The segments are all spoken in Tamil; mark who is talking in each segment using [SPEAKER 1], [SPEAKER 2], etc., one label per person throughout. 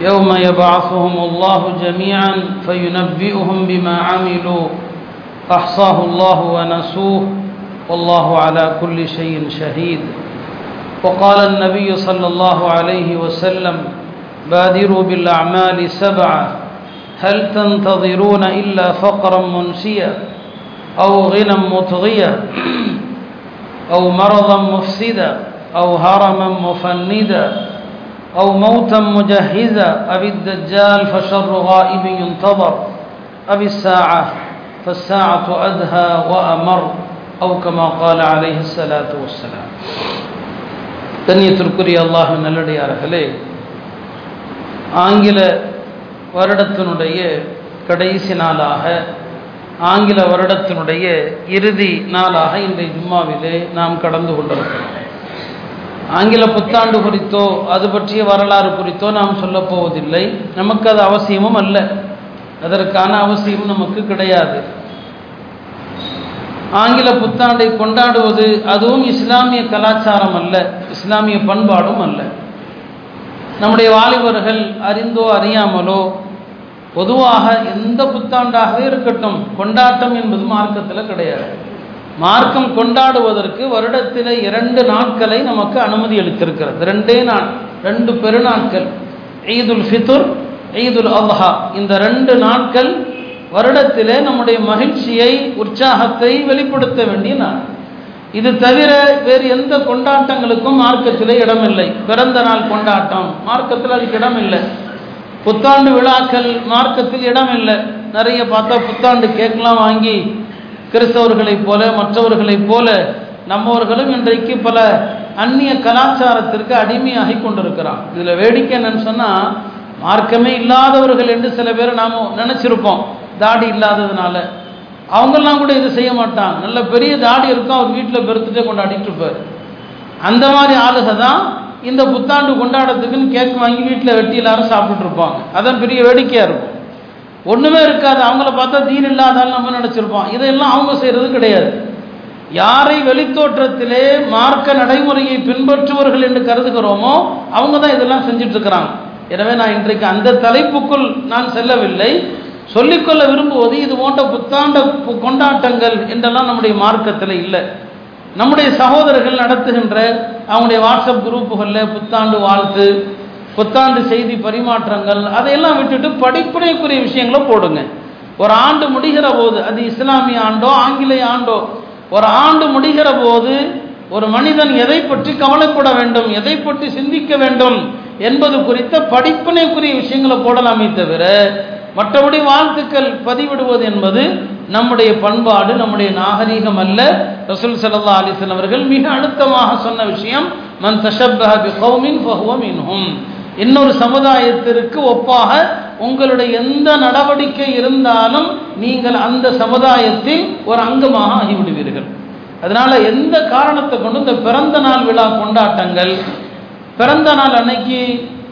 [SPEAKER 1] يوم يبعثهم الله جميعا فينبئهم بما عملوا. أحصاه الله ونسوه. والله على كل شيء شهيد. وقال النبي صلى الله عليه وسلم بادروا بالأعمال سبعة. هل تنتظرون إلا فقرا منسيا أو غنى مطغيا أو مرضا مفسدا أو هرما مفندا أو موتا مجهزا أو الدجال فشر غائب ينتظر أو الساعة فالساعة أدهى وأمر أو كما قال عليه الصلاة والسلام கண்ணியத்திற்குரிய அல்லாஹ் நல்லடியார்களே ஆங்கில வருடத்தினுடைய கடைசி நாளாக ஆங்கில வருடத்தினுடைய இறுதி நாளாக இன்றைய ஜும்மாவிலே நாம் கடந்து கொண்டிருக்கிறோம் ஆங்கில புத்தாண்டு குறித்தோ அது பற்றிய வரலாறு குறித்தோ நாம் சொல்லப் போவதில்லை. நமக்கு அது அவசியமும் அல்ல. அதற்கான அவசியம் நமக்கு கிடையாது. ஆங்கில புத்தாண்டை கொண்டாடுவது அதுவும் இஸ்லாமிய கலாச்சாரம் அல்ல இஸ்லாமிய பண்பாடும் அல்ல. நம்முடைய வாலிபர்கள் அறிந்தோ அறியாமலோ பொதுவாக எந்த புத்தாண்டாகவே இருக்கட்டும் கொண்டாட்டம் என்பது மார்க்கத்தில் கிடையாது. மார்க்கம் கொண்டாடுவதற்கு வருடத்தில் இரண்டு நாட்களை நமக்கு அனுமதி அளித்திருக்கிறது. ரெண்டே நாள் ரெண்டு பெருநாட்கள். ஈதுல் ஃபித்துர் ஈதுல் அல்ஹா இந்த ரெண்டு நாட்கள் வருடத்திலே நம்முடைய மகிழ்ச்சியை உற்சாகத்தை வெளிப்படுத்த வேண்டிய நாள். இது தவிர வேறு எந்த கொண்டாட்டங்களுக்கும் மார்க்கத்தில் இடமில்லை. பிறந்த நாள் கொண்டாட்டம் மார்க்கத்தில் அதுக்கு இடமில்லை. புத்தாண்டு விழாக்கள் மார்க்கத்தில் இடமில்லை. நிறைய பார்த்தா புத்தாண்டு கேக்லாம் வாங்கி கிறிஸ்தவர்களைப் போல மற்றவர்களைப் போல நம்மவர்களும் இன்றைக்கு பல அந்நிய கலாச்சாரத்திற்கு அடிமையாகி கொண்டிருக்கிறான் இதில் வேடிக்கை என்னன்னு சொன்னால் மார்க்கமே இல்லாதவர்கள் என்று சில பேர் நாம் நினச்சிருப்போம். தாடி இல்லாததுனால. அவங்கெல்லாம் கூட இது செய்ய மாட்டாங்க. நல்ல பெரிய தாடி இருக்கும் அவர் வீட்டில் பெருத்துட்டே கொண்டாடிட்டு இருப்பார். அந்த மாதிரி ஆளுக தான் இந்த புத்தாண்டு கொண்டாடத்துக்குன்னு கேக் வாங்கி வீட்டில் வெட்டி எல்லாரும் சாப்பிட்டுட்டு இருப்பாங்க. அதான் பெரிய வேடிக்கையாக இருக்கும். ஒன்றுமே இருக்காது. அவங்கள பார்த்தா தீன் இல்லாதால் நம்ம நினச்சிருப்போம். இதையெல்லாம் அவங்க செய்கிறது கிடையாது. யாரை வெளித்தோற்றத்திலே மார்க்க நடைமுறையை பின்பற்றுவர்கள் என்று கருதுகிறோமோ அவங்க தான் இதெல்லாம் செஞ்சுட்டு இருக்கிறாங்க எனவே நான் இன்றைக்கு அந்த தலைப்புக்குள் நான் செல்லவில்லை. சொல்லிக்கொள்ள விரும்புவது இது போன்ற புத்தாண்ட கொண்டாட்டங்கள் என்றெல்லாம் நம்முடைய மார்க்கத்தில் இல்லை. நம்முடைய சகோதரர்கள் நடத்துகின்ற அவங்களுடைய வாட்ஸ்அப் குரூப்புகளில் புத்தாண்டு வாழ்த்து புத்தாண்டு செய்தி பரிமாற்றங்கள் அதையெல்லாம் விட்டுட்டு படிப்பினைக்குரிய விஷயங்களை போடுங்க. ஒரு ஆண்டு முடிகிற போது அது இஸ்லாமிய ஆண்டோ ஆங்கிலேய ஆண்டோ ஒரு ஆண்டு முடிகிற போது ஒரு மனிதன் எதை பற்றி கவலைப்பட வேண்டும் எதை பற்றி சிந்திக்க வேண்டும் என்பது குறித்த படிப்பினைக்குரிய விஷயங்களை போடலாமே தவிர மற்றபடி வாழ்த்துக்கள் பதிவிடுவது என்பது நம்முடைய பண்பாடு நம்முடைய நாகரீகம் அல்ல. ரசூல் சல்லா அலிஸ்லாம் அவர்கள் மிக அழுத்தமாக சொன்ன விஷயம் மன் தஷப்பி கௌமின் ஃபஹுவமின்ஹும் இன்னொரு சமுதாயத்திற்கு ஒப்பாக உங்களுடைய எந்த நடவடிக்கை இருந்தாலும் நீங்கள் அந்த சமுதாயத்தில் ஒரு அங்கமாக ஆகிவிடுவீர்கள். அதனால எந்த காரணத்தை கொண்டு இந்த பிறந்த நாள் விழா கொண்டாட்டங்கள் பிறந்த நாள் அன்னைக்கு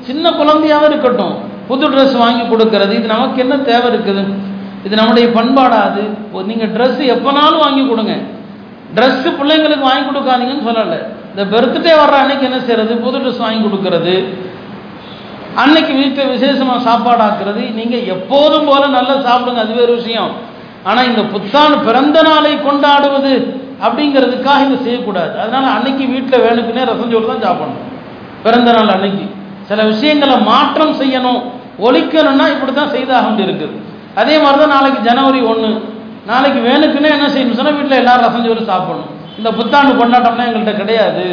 [SPEAKER 1] சின்ன குழந்தையாக இருக்கட்டும் புது ட்ரெஸ் வாங்கி கொடுக்கறது இது நமக்கு என்ன தேவை இருக்குது? இது நம்முடைய பண்பாடாது நீங்கள் ட்ரெஸ் எப்போனாலும் வாங்கி கொடுங்க. ட்ரெஸ்ஸு பிள்ளைங்களுக்கு வாங்கி கொடுக்காதீங்கன்னு சொல்லலை. இந்த பர்த்டே வர்ற அன்னைக்கு என்ன செய்யறது? புது ட்ரெஸ் வாங்கி கொடுக்கறது. அன்னைக்கு வீட்டில் விசேஷமாக சாப்பாடு ஆக்குறது நீங்கள் எப்போதும் போல நல்லா சாப்பிடுங்க அது வேறு விஷயம். ஆனால் இந்த புத்தாண்டு பிறந்த நாளை கொண்டாடுவது அப்படிங்கிறதுக்காக இதை செய்யக்கூடாது. அதனால் அன்னைக்கு வீட்டில் வேணுக்குன்னே ரசஞ்சோறு தான் சாப்பிடணும். பிறந்த நாள் அன்னைக்கு. சில விஷயங்களை மாற்றம் செய்யணும். ஒழிக்கணும்னா இப்படி தான் செய்தாக வேண்டி இருக்குது அதே மாதிரி தான் நாளைக்கு ஜனவரி ஒன்று நாளைக்கு வேணுக்குன்னே என்ன செய்யணும் சொன்னால் வீட்டில் எல்லாரும் ரசம் சோறு சாப்பிடணும். இந்த புத்தாண்டு கொண்டாட்டம்னா எங்கள்கிட்ட கிடையாது.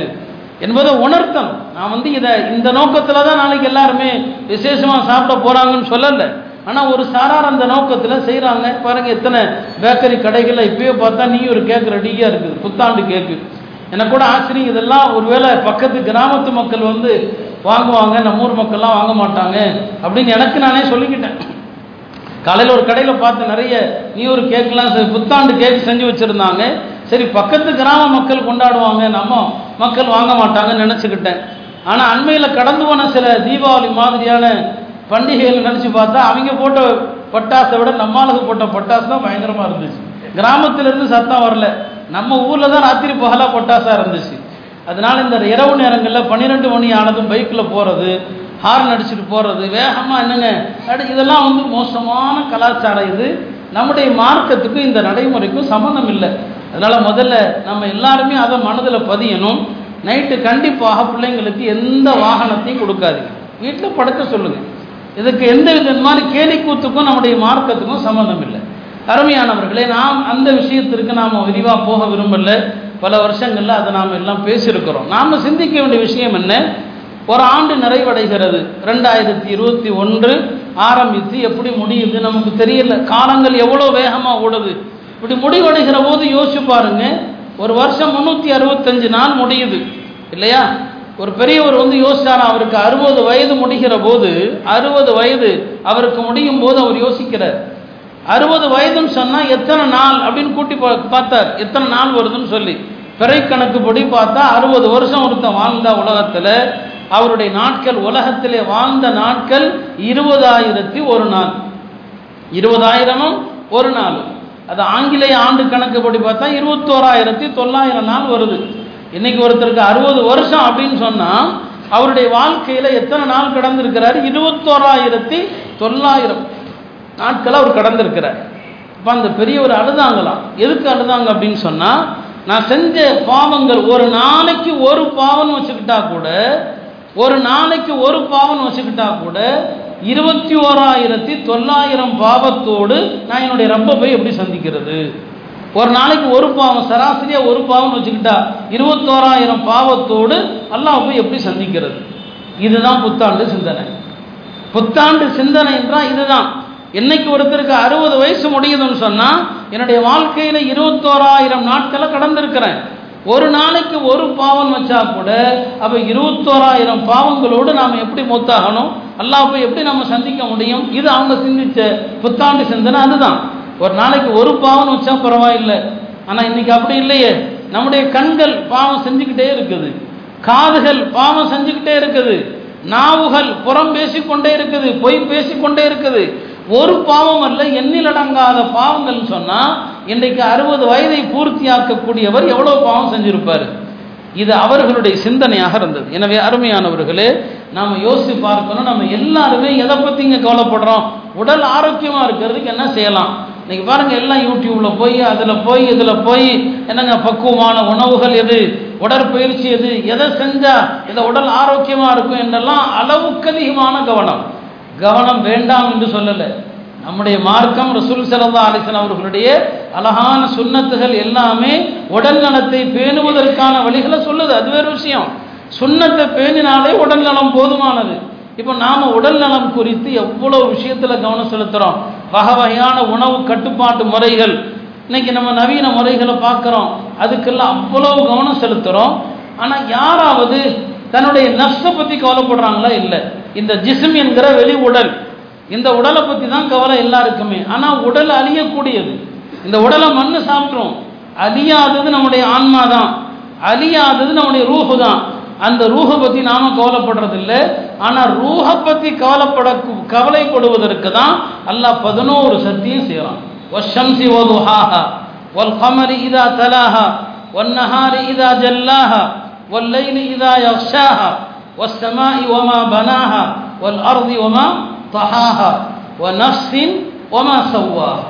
[SPEAKER 1] என்பதை உணர்த்தணும் நான் வந்து இதை இந்த நோக்கத்தில் தான் நாளைக்கு எல்லாருமே விசேஷமாக சாப்பிட போகிறாங்கன்னு சொல்லலை. ஆனால் ஒரு சாரார் அந்த நோக்கத்தில் செய்கிறாங்க பாருங்க எத்தனை பேக்கரி கடைகளில் இப்பயே பார்த்தா நீ ஒரு கேக் ரெடியாக இருக்குது. புத்தாண்டு கேக்கு எனக்கு கூட ஆச்சரியம். இதெல்லாம் ஒருவேளை பக்கத்து கிராமத்து மக்கள் வந்து வாங்குவாங்க. நம்ம ஊர் மக்கள்லாம் வாங்க மாட்டாங்க. அப்படின்னு எனக்கு நானே சொல்லிக்கிட்டேன். காலையில் ஒரு கடையில் பார்த்து நிறைய நீ ஒரு கேக்கெலாம் புத்தாண்டு கேக் செஞ்சு வச்சுருந்தாங்க. சரி பக்கத்து கிராம மக்கள் கொண்டாடுவாங்க. நம்ம மக்கள் வாங்க மாட்டாங்கன்னு நினச்சிக்கிட்டேன். ஆனால் அண்மையில் கடந்து போன சில தீபாவளி மாதிரியான பண்டிகைகள் நினச்சி பார்த்தா அவங்க போட்ட பட்டாசை விட நம்மளுக்கு போட்ட பட்டாசு தான் பயங்கரமாக இருந்துச்சு. கிராமத்திலேருந்து சத்தம் வரல. நம்ம ஊரில் தான் ராத்திரி பகலாக பட்டாசாக இருந்துச்சு. அதனால் இந்த இரவு நேரங்களில் பன்னிரெண்டு மணி ஆனதும் பைக்கில் போகிறது ஹார்ன் அடிச்சுட்டு போகிறது வேகமாக என்னங்க அடி இதெல்லாம் வந்து மோசமான கலாச்சாரம் இது. நம்முடைய மார்க்கத்துக்கும் இந்த நடைமுறைக்கும் சம்மந்தம் இல்லை. அதனால் முதல்ல நம்ம எல்லாருமே அதை மனதில் பதியணும். நைட்டு கண்டிப்பாக பிள்ளைங்களுக்கு எந்த வாகனத்தையும் கொடுக்காதீங்க. வீட்டில் படுக்க சொல்லுங்கள் இதுக்கு எந்த விதமான கேலி கூத்துக்கும் நம்முடைய மார்க்கத்துக்கும் சம்மந்தம் இல்லை அருமையானவர்களே நாம் அந்த விஷயத்திற்கு நாம் விரிவாக போக விரும்பல. பல வருஷங்களில் அதை நாம் எல்லாம் பேசியிருக்கிறோம். நாம் சிந்திக்க வேண்டிய விஷயம் என்ன? ஒரு ஆண்டு நிறைவடைகிறது. ரெண்டாயிரத்தி இருபத்தி ஒன்று ஆரம்பித்து எப்படி முடியுது நமக்கு தெரியல. காலங்கள் எவ்வளோ வேகமாக ஓடுது. இப்படி முடிவடைகிற போது யோசிச்சு பாருங்க. ஒரு வருஷம் முந்நூற்றி அறுபத்தஞ்சு நாள் முடியுது. இல்லையா? ஒரு பெரியவர் வந்து யோசிச்சாரா? அவருக்கு அறுபது வயது முடிகிற போது அறுபது வயது அவருக்கு முடியும் போது அவர் யோசிக்கிறார். அறுபது வயதுன்னு சொன்னால் எத்தனை நாள் அப்படின்னு கூட்டி பா- பார்த்தார். எத்தனை நாள் வருதுன்னு சொல்லி. பிறை கணக்குப்படி பார்த்தா அறுபது வருஷம் ஒருத்தன் வாழ்ந்த உலகத்தில். அவருடைய நாட்கள் உலகத்திலே வாழ்ந்த நாட்கள் இருபதாயிரத்தி ஒரு நாள். இருபதாயிரமும் ஒரு நாள். அது ஆங்கிலேய ஆண்டு கணக்குப்படி பார்த்தா இருபத்தோராயிரத்தி தொள்ளாயிரம் நாள் வருது. இன்னைக்கு ஒருத்தருக்கு அறுபது வருஷம் அப்படின்னு சொன்னால் அவருடைய வாழ்க்கையில் எத்தனை நாள் கடந்திருக்கிறார்? இருபத்தோராயிரத்தி தொள்ளாயிரம் நாட்கள் அவர் கடந்திருக்கிறார். இப்போ அந்த பெரியவர் அழுதாங்களாம். எதுக்கு அழுதாங்க அப்படின்னு சொன்னால் நான் செஞ்ச பாவங்கள் ஒரு நாளைக்கு ஒரு பாவம் வச்சுக்கிட்டா கூட ஒரு நாளைக்கு ஒரு பாவம் வச்சுக்கிட்டா கூட இருபத்தி ஓராயிரத்தி தொள்ளாயிரம் பாவத்தோடு நான் என்னுடைய ரப்பை போய் எப்படி சந்திக்கிறது? ஒரு நாளைக்கு ஒரு பாவம் சராசரியாக ஒரு பாவம்னு வச்சுக்கிட்டா இருபத்தோராயிரம் பாவத்தோடு அல்லாஹ் போய் எப்படி சந்திக்கிறது? இதுதான் புத்தாண்டு சிந்தனை. புத்தாண்டு சிந்தனை என்றால் இதுதான். என்னைக்கு ஒருத்தருக்கு அறுபது வயசு முடியுதுன்னு சொன்னால் என்னுடைய வாழ்க்கையில் இருபத்தோராயிரம் நாட்களை கடந்திருக்கிறேன். ஒரு நாளைக்கு ஒரு பாவம் வச்சா கூட அப்போ இருபத்தோராயிரம் பாவங்களோடு நாம் எப்படி மூத்தாகணும்? அல்லாஹ் போய் எப்படி நம்ம சந்திக்க முடியும்? இது அவங்க சிந்திச்ச புத்தாண்டு சிந்தனை அதுதான். ஒரு நாளைக்கு ஒரு பாவம் வச்சா பரவாயில்லை. ஆனால் இன்னைக்கு அப்படி இல்லையே. நம்முடைய கண்கள் பாவம் செஞ்சுக்கிட்டே இருக்குது. காதுகள் பாவம் செஞ்சுக்கிட்டே இருக்குது. நாவுகள் புறம் பேசிக்கொண்டே இருக்குது. பொய் பேசிக்கொண்டே இருக்குது. ஒரு பாவம் அல்ல எண்ணில் அடங்காத பாவங்கள் சொன்னா இன்றைக்கு அறுபது வயதை பூர்த்தியாக்கக்கூடியவர் எவ்வளவு பாவம் செஞ்சிருப்பார்? இது அவர்களுடைய சிந்தனையாக இருந்தது. எனவே அருமையானவர்களே நாம் யோசித்து பார்க்கணும். நம்ம எல்லாருமே எதை பற்றி இங்கே கவலைப்படுறோம்? உடல் ஆரோக்கியமாக இருக்கிறதுக்கு என்ன செய்யலாம்? இன்னைக்கு பாருங்க எல்லாம் யூடியூப்ல போய் அதில் போய் இதில் போய் என்னங்க பக்குவமான உணவுகள் எது? உடற்பயிற்சி எது? எதை செஞ்சா இதை உடல் ஆரோக்கியமாக இருக்கும்? என்றெல்லாம் அளவுக்கு அதிகமான கவனம். கவனம் வேண்டாம் என்று சொல்லலை. நம்முடைய மார்க்கம் ரசூல் சல்லா அலிசன் அவர்களுடைய அழகான சுண்ணத்துகள் எல்லாமே உடல் நலத்தை பேணுவதற்கான வழிகளை சொல்லுது. அது வேறு விஷயம். சுண்ணத்தை பேணினாலே உடல் நலம் போதுமானது. இப்போ நாம் உடல் நலம் குறித்து எவ்வளோ விஷயத்தில் கவனம் செலுத்துகிறோம் வகை வகையான உணவு கட்டுப்பாட்டு முறைகள். இன்னைக்கு நம்ம நவீன முறைகளை பார்க்குறோம். அதுக்கெல்லாம் அவ்வளோ கவனம் செலுத்துகிறோம் ஆனால் யாராவது தன்னுடைய நஷ்ட பற்றி கவலைப்படுறாங்களா இல்லை இந்த ஜிஸ்ம் என்கிற வெளி உடல் இந்த உடலை பற்றி தான் கவலை எல்லாருக்குமே ஆனால் உடல் அழியக்கூடியது இந்த உடலை மண்ணு சாப்பிட்றோம் அழியாதது நம்முடைய ஆன்மா தான் அழியாதது நம்முடைய ரூஹு தான் அந்த ரூஹை பற்றி நாம கவலைப்படுறது இல்லை ஆனால் ரூஹை பற்றி கவலைப்பட கவலைப்படுவதற்கு தான் அல்லாஹ் பதினோரு சத்தியம் செய்கிறான் வஷம்சி வதுஹாஹா வல் கமரி இதா தலாஹா والنهار إذا جلاها والليل إذا يغشاها والسماء وما بناها والأرض وما طحاها ونفس وما سواها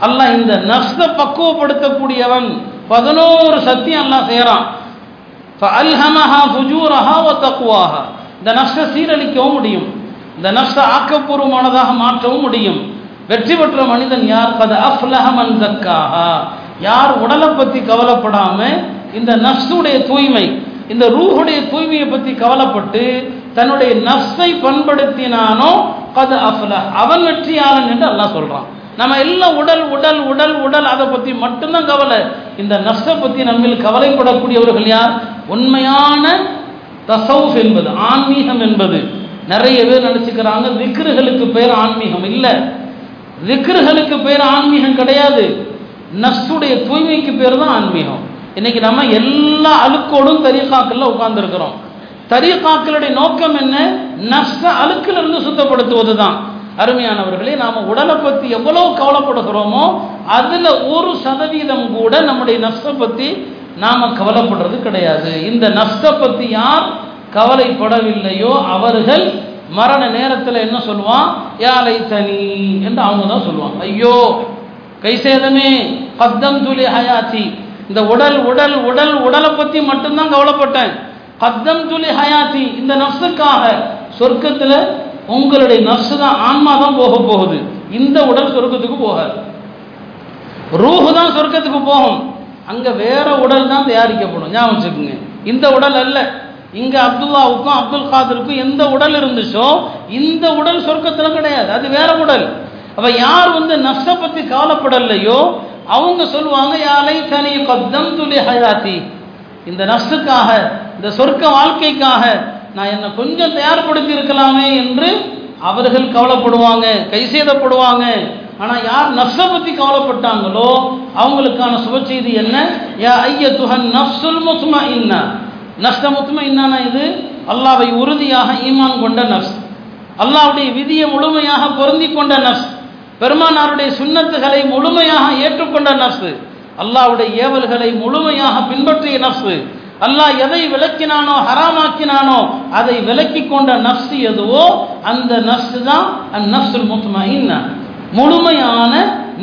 [SPEAKER 1] அல்லாஹ் இந்த நஃப்ஸை பக்குவப்படுத்தக்கூடியவன் பதினோரு சத்தியம் அல்லாஹ் செய்கிறான் فألهمها فجورها وتقواها இந்த நஃப்ஸை சீரழிக்கவும் முடியும் இந்த நஃப்ஸை ஆக்கப்பூர்வமானதாக மாற்றவும் முடியும் வெற்றி பெற்ற மனிதன் யார் கத அஃப்லஹமன் ஜக்காஹா யார் உடலை பற்றி கவலைப்படாம இந்த நஃப்ஸுடைய தூய்மை இந்த ரூஹுடைய தூய்மையை பற்றி கவலைப்பட்டு தன்னுடைய நஃப்ஸை பண்படுத்தினானோ கது அஃப்ல அவன் வெற்றியாளன் என்று அல்லாஹ் சொல்கிறான் நம்ம எல்லாம் உடல் உடல் உடல் உடல் அதை பற்றி மட்டும்தான் கவலை. இந்த நஃப்ஸை பற்றி நம்மில் கவலைப்படக்கூடியவர்கள் யார்? உண்மையான தசவுஃப் என்பது ஆன்மீகம் என்பது. நிறைய பேர் நினச்சிக்கிறாங்க விக்ருகளுக்கு பேர் ஆன்மீகம் இல்லை. விக்ருகளுக்கு பேர் ஆன்மீகம் கிடையாது. நஃப்ஸுடைய தூய்மைக்கு பேர் தான் ஆன்மீகம். இன்னைக்கு நம்ம எல்லா அழுக்கோடும் தரீகாக்கள்ல உட்கார்ந்துருக்கிறோம். தரீகாக்களுடைய நோக்கம் என்ன? நஃப்ஸ அழுக்கிலிருந்து சுத்தப்படுத்துவது தான் அருமையானவர்களே நாம் உடலை பற்றி எவ்வளோ கவலைப்படுகிறோமோ அதில் ஒரு சதவீதம் கூட நம்முடைய நஷ்ட பற்றி நாம் கவலைப்படுறது கிடையாது. இந்த நஷ்டை பற்றி யார் கவலைப்படவில்லையோ அவர்கள் மரண நேரத்தில் என்ன சொல்லுவான்? யாலை தனி என்று அவங்க தான் சொல்லுவாங்க. ஐயோ கைசேதமே கத்தம் துளி ஹயாத்தி. இந்த உடல் உடல் உடல் உடலை பத்தி மட்டும்தான் கவலைப்பட்டேன். கத்தம் துளி ஹயாத்தி இந்த நர்ஸுக்காக சொர்க்கத்தில் உங்களுடைய நர்ஸு தான் ஆன்மா தான் போக போகுது. இந்த உடல் சொர்க்கத்துக்கு போகாது. ரூஹு தான் சொர்க்கத்துக்கு போகும். அங்க வேற உடல் தான் தயாரிக்கப்படும். ஞாபகம் வச்சுக்கோங்க. இந்த உடல் அல்ல. இங்க அப்துல்லாவுக்கும் அப்துல் காதருக்கும் எந்த உடல் இருந்துச்சோ இந்த உடல் சொர்க்கத்துல கிடையாது. அது வேற உடல். அப்ப யார் வந்து நஷ்ட பத்தி கவலைப்படலையோ அவங்க சொல்லுவாங்க யாலை தனி கத்தம் துளி ஹயாத்தி. இந்த நஷ்டுக்காக இந்த சொர்க்க வாழ்க்கைக்காக நான் என்னை கொஞ்சம் தயார்படுத்தி இருக்கலாமே என்று அவர்கள் கவலைப்படுவாங்க கைசேதப்படுவாங்க ஆனால் யார் நஃப்ஸை பற்றி கவலைப்பட்டாங்களோ அவங்களுக்கான சுப செய்தி என்ன? யா ஐய துஹன் நஃப்சுல் முத்மா இன்னா நஷ்ட முத்மா இன்னானா இது? அல்லாவை உறுதியாக ஈமான் கொண்ட நஃப்ஸ். அல்லாவுடைய விதியை முழுமையாக பொருந்தி கொண்ட நஃப்ஸ். பெருமானாருடைய சுண்ணத்துகளை முழுமையாக ஏற்றுக்கொண்ட நஃப்ஸ். அல்லாவுடைய ஏவல்களை முழுமையாக பின்பற்றிய நஃப்ஸ். அல்லாஹ் எதை விளக்கினானோ ஹராமாக்கினானோ அதை விலக்கி கொண்ட நஃப்ஸ் எதுவோ அந்த நஃப்ஸ் தான் அந்த நஃப்சுல் முத்மா முழுமையான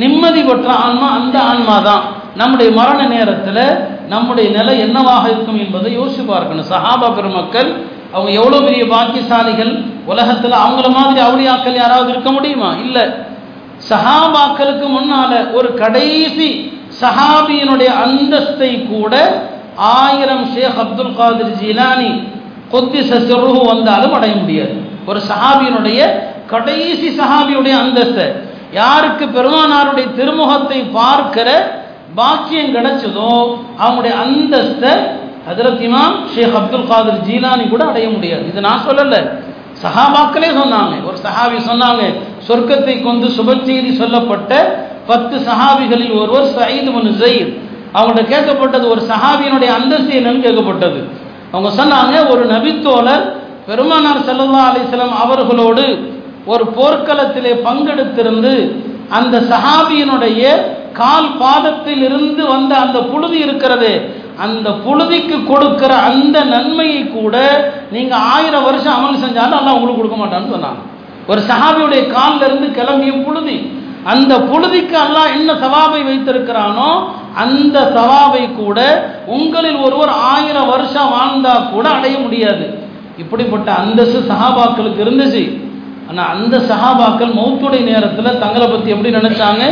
[SPEAKER 1] நிம்மதி பெற்ற ஆன்மா அந்த ஆன்மா தான். நம்முடைய மரண நேரத்தில் நம்முடைய நிலை என்னவாக இருக்கும் என்பதை யோசிச்சு பார்க்கணும். சஹாபா பெருமக்கள் அவங்க எவ்வளோ பெரிய பாக்கியசாலிகள் உலகத்தில் அவங்கள மாதிரி அவுளியாக்கள் யாராவது இருக்க முடியுமா? இல்லை. சஹாபாக்களுக்கு முன்னால ஒரு கடைசி சஹாபியினுடைய அந்தஸ்தை கூட ஆயிரம் ஷேக் அப்துல் காதிர் ஜிலானி கொத்தி சசுருகு வந்தாலும் அடைய முடியாது. ஒரு சஹாபியினுடைய கடைசி சஹாபியுடைய அந்தஸ்தை. யாருக்கு பெருமானாருடைய திருமுகத்தை பார்க்கிற பாக்கியம் கிடைச்சதோ அவங்களுடைய அந்தஸ்தை ஹதரத் இமாம் ஷேக் அப்துல் காதிர் ஜீலானி கூட அடைய முடியாது. இது நான் சொல்லலை. சஹாபாக்களே சொன்னாங்க. ஒரு சஹாபி சொன்னாங்க சொர்க்கத்தை கொண்டு சுப செய்தி சொல்லப்பட்ட பத்து சஹாபிகளில் ஒருவர் சயீது மனு ஜெயித் அவங்கள்ட்ட கேட்கப்பட்டது ஒரு சஹாபியினுடைய அந்தஸ்து என்னன்னு கேட்கப்பட்டது. அவங்க சொன்னாங்க ஒரு நபித்தோழர் பெருமானார் செல்லல்லா அலிஸ்லாம் அவர்களோடு ஒரு போர்க்களத்திலே பங்கெடுத்திருந்து அந்த சஹாபியினுடைய கால் பாதத்தில் இருந்து வந்த அந்த புழுதி இருக்கிறது அந்த புழுதிக்கு கொடுக்கிற அந்த நன்மையை கூட நீங்க ஆயிரம் வருஷம் அமல் செஞ்சாலும் அல்ல உங்களுக்கு கொடுக்க மாட்டான்னு சொன்னாங்க ஒரு சஹாபியுடைய காலில் இருந்து கிளம்பிய புழுதி. அந்த புழுதிக்கு அல்லாஹ் என்ன சவாபை வைத்திருக்கிறானோ அந்த சவாபை கூட உங்களில் ஒருவர் ஆயிரம் வருஷம் வாழ்ந்தா கூட அடைய முடியாது. இப்படிப்பட்ட அந்தஸ்து சஹாபாக்களுக்கு இருந்துச்சு. ஆனால் அந்த சஹாபாக்கள் மௌத்துடைய நேரத்தில் தங்களை பற்றி எப்படி நினைச்சாங்க?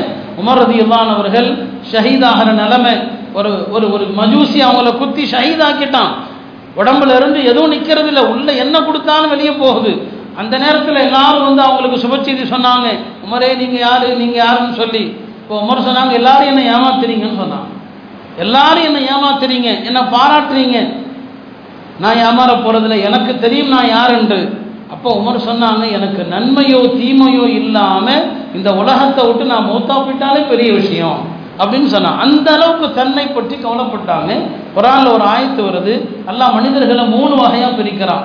[SPEAKER 1] உமர் ரதி அவர்கள் ஷஹீதாகிற நிலைமை ஒரு ஒரு ஒரு மஜூசி அவங்கள குத்தி ஷஹீதாக்கிட்டான். உடம்புல இருந்து எதுவும் நிற்கிறது இல்லை உள்ள என்ன கொடுத்தாலும் வெளியே போகுது. அந்த நேரத்தில் எல்லாரும் வந்து அவங்களுக்கு சுபச்செய்தி சொன்னாங்க. உமரே நீங்கள் யாரு? நீங்கள் யாருன்னு சொல்லி. இப்போ உமர் சொன்னாங்க எல்லாரும் என்ன ஏமாத்துறீங்கன்னு சொன்னாங்க. எல்லாரும் என்ன ஏமாத்துறீங்க. என்ன பாராட்டுறீங்க. நான் ஏமாற போகிறதில்ல எனக்கு தெரியும் நான் யார் என்று. அப்போ உமர் சொன்னாங்க எனக்கு நன்மையோ தீமையோ இல்லாமல் இந்த உலகத்தை விட்டு நான் மூத்தா போயிட்டாலே பெரிய விஷயம். அப்படின்னு சொன்னான். அந்த அளவுக்கு தன்னை பற்றி கவலைப்பட்டாங்க. குரான்ல ஒரு ஆயத்து வருது. எல்லா மனிதர்களை மூணு வகையா பிரிக்கிறான்.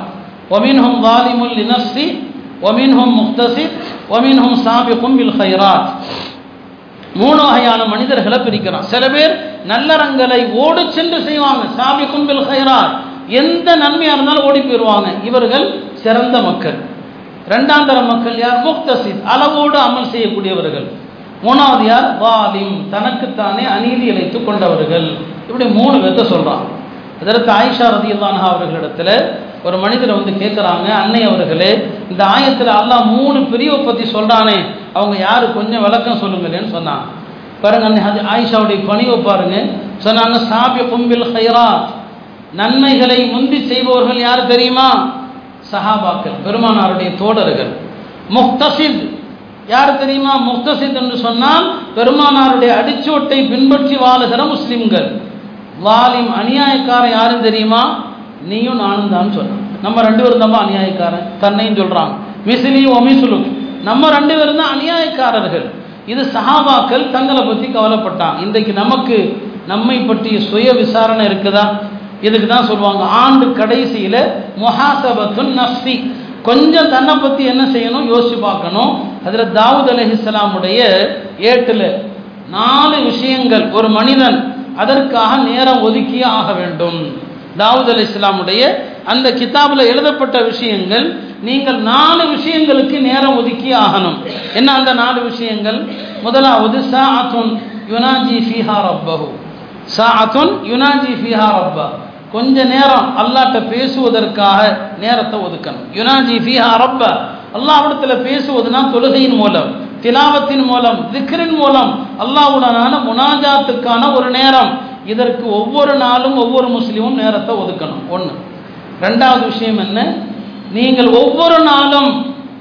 [SPEAKER 1] ஒமின்ஹும் வாலிமுல் இனஸ்தி ஒமின்ஹும் முக்தசித் ஒமின்ஹும் சாபிக்கும் பில் ஹைராத் மூணு வகையான மனிதர்களை பிரிக்கிறான். சில பேர் நல்லறங்களை ஓடு சென்று செய்வாங்க. சாபிக்கும் பில் ஹைராத் எந்த நன்மையாக இருந்தாலும் ஓடி போயிடுவாங்க இவர்கள் சிறந்த மக்கள். ரெண்டாம் தர மக்கள் யார்? முக்தசித் அளவோடு அமல் செய்யக்கூடியவர்கள். மூணாவது யார்? வாலிம். தனக்குத்தானே அநீதி இழைத்து கொண்டவர்கள். இப்படி மூணு பேர்த்த சொல்கிறான் அதற்கு ஆயிஷா ரதி அவர்களிடத்தில் ஒரு மனிதரை வந்து கேட்குறாங்க அன்னை அவர்களே இந்த ஆயத்தில் அல்லாஹ் மூணு பிரிவை பற்றி சொல்கிறானே அவங்க யார்? கொஞ்சம் விளக்கம் சொல்லுங்களேன்னு சொன்னான். பாருங்க அன்னை அது ஆயிஷாவுடைய பணிவை பாருங்க. சொன்னாங்க சாபிய கும்பில் ஹைராத் நன்மைகளை முந்தி செய்பவர்கள் யார் தெரியுமா? சஹாபாக்கள் பெருமானாருடைய தோடர்கள் முக்தசித் யார் தெரியுமா? முக்தசித் என்று சொன்னால் பெருமானாருடைய அடிச்சோட்டை பின்பற்றி வாழுகிற முஸ்லிம்கள். வாலிம் அநியாயக்காரன் யாரும் தெரியுமா? நீயும் நானும் தான் சொன்னான் நம்ம ரெண்டு பேரும் தான் அநியாயக்காரன். தன்னையும் சொல்றான். மிசிலி ஒமிசுலு நம்ம ரெண்டு பேரும் தான் அநியாயக்காரர்கள். இது சஹாபாக்கள் தங்களை பற்றி கவலைப்பட்டான் இன்றைக்கு நமக்கு நம்மை பற்றிய சுய விசாரணை இருக்குதா? இதுக்கு தான் சொல்லுவாங்க. ஆண்டு கடைசியில் முஹாசபத்துன் நஃபி கொஞ்சம் தன்னை பற்றி என்ன செய்யணும்? யோசிச்சு பார்க்கணும். அதில் தாவூத் அலஹிஸ்லாமுடைய ஏட்டில் நாலு விஷயங்கள். ஒரு மனிதன் அதற்காக நேரம் ஒதுக்கியே ஆக வேண்டும். தாவூத் அலி இஸ்லாமுடைய அந்த கிதாபில் எழுதப்பட்ட விஷயங்கள் நீங்கள் நாலு விஷயங்களுக்கு நேரம் ஒதுக்கி ஆகணும். என்ன அந்த நாலு விஷயங்கள்? முதலாவது சாத்துன் யுனாஜி ஃபீஹா ரப்பஹு. சாத்துன் யுனாஜி ஃபீஹா ரப்பா கொஞ்ச நேரம் அல்லாட்ட பேசுவதற்காக நேரத்தை ஒதுக்கணும். யுனாஜி ஃபீஹா ரப்பா அல்லாவிடத்தில் பேசுவதுனா தொழுகையின் மூலம் திலாவத்தின் மூலம் திக்ரின் மூலம் அல்லாஹ்வுடனான முனாஜாத்துக்கான ஒரு நேரம். இதற்கு ஒவ்வொரு நாளும் ஒவ்வொரு முஸ்லீமும் நேரத்தை ஒதுக்கணும். ஒன்று ரெண்டாவது விஷயம் என்ன? நீங்கள் ஒவ்வொரு நாளும்